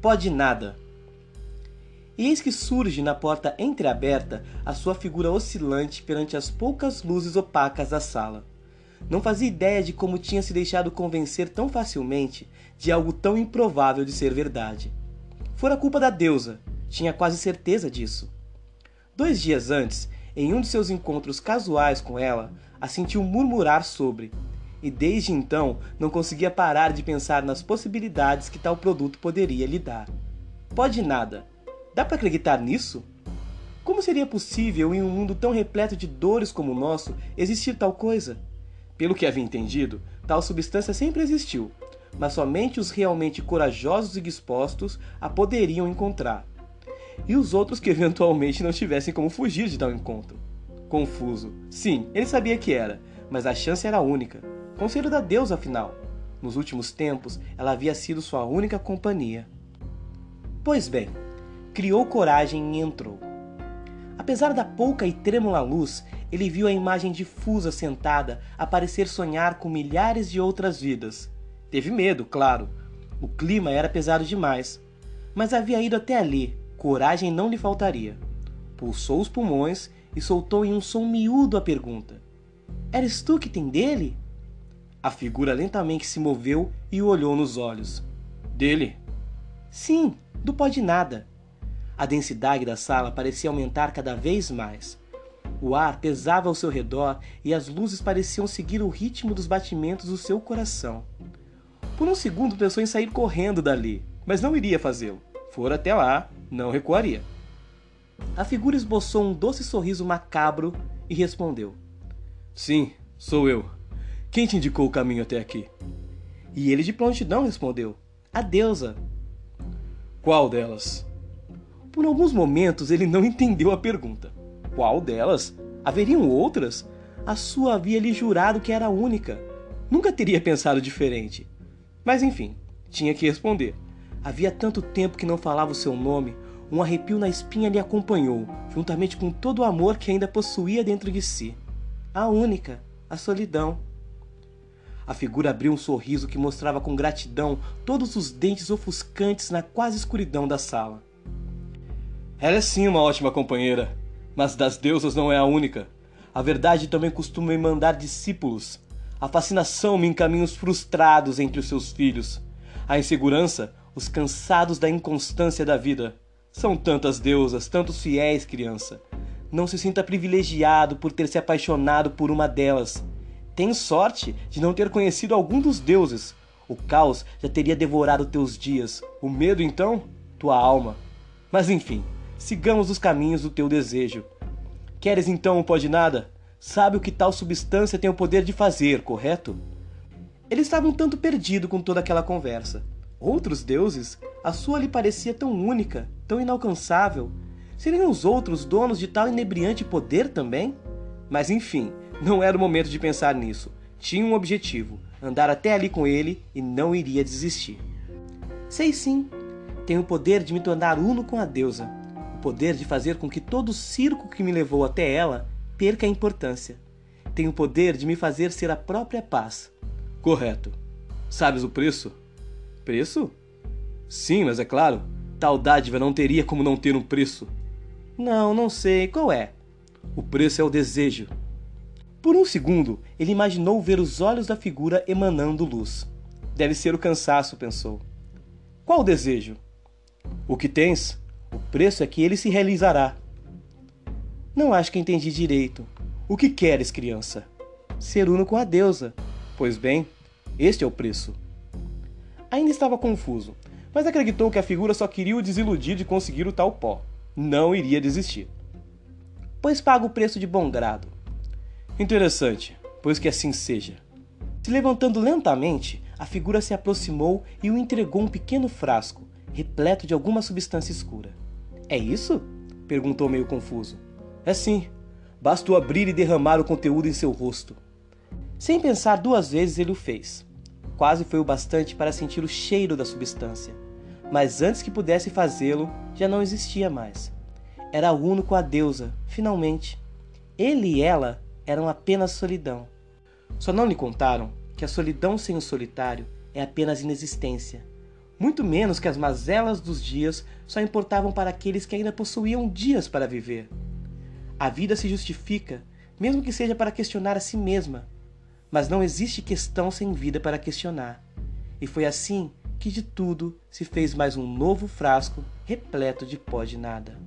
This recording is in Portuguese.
Pode nada. E eis que surge na porta entreaberta a sua figura oscilante perante as poucas luzes opacas da sala. Não fazia ideia de como tinha se deixado convencer tão facilmente de algo tão improvável de ser verdade. Fora culpa da deusa, tinha quase certeza disso. Dois dias antes, em um de seus encontros casuais com ela, a sentiu murmurar sobre, e desde então não conseguia parar de pensar nas possibilidades que tal produto poderia lhe dar. Pode nada. Dá para acreditar nisso? Como seria possível em um mundo tão repleto de dores como o nosso existir tal coisa? Pelo que havia entendido, tal substância sempre existiu, mas somente os realmente corajosos e dispostos a poderiam encontrar. E os outros que eventualmente não tivessem como fugir de tal encontro. Confuso. Sim, ele sabia que era, mas a chance era única. Conselho da deusa, afinal. Nos últimos tempos, ela havia sido sua única companhia. Pois bem, criou coragem e entrou. Apesar da pouca e trêmula luz, ele viu a imagem difusa sentada a parecer sonhar com milhares de outras vidas. Teve medo, claro. O clima era pesado demais. Mas havia ido até ali, coragem não lhe faltaria. Pulsou os pulmões e soltou em um som miúdo a pergunta: Eres tu que tem dele? A figura lentamente se moveu e o olhou nos olhos. Dele? Sim, do pó de nada. A densidade da sala parecia aumentar cada vez mais. O ar pesava ao seu redor e as luzes pareciam seguir o ritmo dos batimentos do seu coração. Por um segundo pensou em sair correndo dali, mas não iria fazê-lo. Fora até lá, não recuaria. A figura esboçou um doce sorriso macabro e respondeu: Sim, sou eu. Quem te indicou o caminho até aqui? E ele de prontidão respondeu: A deusa. Qual delas? Por alguns momentos ele não entendeu a pergunta. Qual delas? Haveriam outras? A sua havia lhe jurado que era única. Nunca teria pensado diferente. Mas enfim, tinha que responder. Havia tanto tempo que não falava o seu nome, um arrepio na espinha lhe acompanhou, juntamente com todo o amor que ainda possuía dentro de si. A única, a solidão. A figura abriu um sorriso que mostrava com gratidão todos os dentes ofuscantes na quase escuridão da sala. Ela é sim uma ótima companheira, mas das deusas não é a única. A verdade também costuma me mandar discípulos. A fascinação me em caminhos frustrados entre os seus filhos. A insegurança, os cansados da inconstância da vida. São tantas deusas, tantos fiéis, criança. Não se sinta privilegiado por ter se apaixonado por uma delas. Tem sorte de não ter conhecido algum dos deuses. O caos já teria devorado teus dias. O medo, então, tua alma. Mas enfim, sigamos os caminhos do teu desejo. Queres então o pó de nada? Sabe o que tal substância tem o poder de fazer, correto? Ele estava um tanto perdido com toda aquela conversa. Outros deuses, a sua lhe parecia tão única, tão inalcançável. Seriam os outros donos de tal inebriante poder também? Mas enfim, não era o momento de pensar nisso. Tinha um objetivo: andar até ali com ele e não iria desistir. Sei sim. Tenho o poder de me tornar uno com a deusa. O poder de fazer com que todo o circo que me levou até ela perca a importância. Tenho o poder de me fazer ser a própria paz. Correto. Sabes o preço? Preço? Sim, mas é claro, tal dádiva não teria como não ter um preço. Não, não sei. Qual é? O preço é o desejo. Por um segundo, ele imaginou ver os olhos da figura emanando luz. Deve ser o cansaço, pensou. Qual o desejo? O que tens? O preço é que ele se realizará. Não acho que entendi direito. O que queres, criança? Ser uno com a deusa. Pois bem, este é o preço. Ainda estava confuso, mas acreditou que a figura só queria o desiludir de conseguir o tal pó. Não iria desistir. Pois paga o preço de bom grado. Interessante, pois que assim seja. Se levantando lentamente, a figura se aproximou e o entregou um pequeno frasco, repleto de alguma substância escura. É isso? perguntou meio confuso. É sim. Basta o abrir e derramar o conteúdo em seu rosto. Sem pensar duas vezes, ele o fez. Quase foi o bastante para sentir o cheiro da substância. Mas antes que pudesse fazê-lo, já não existia mais. Era uno com a deusa, finalmente. Ele e ela eram apenas solidão. Só não lhe contaram que a solidão sem o solitário é apenas inexistência. muito menos que as mazelas dos dias só importavam para aqueles que ainda possuíam dias para viver. A vida se justifica, mesmo que seja para questionar a si mesma, mas não existe questão sem vida para questionar. E foi assim que de tudo se fez mais um novo frasco repleto de pó de nada.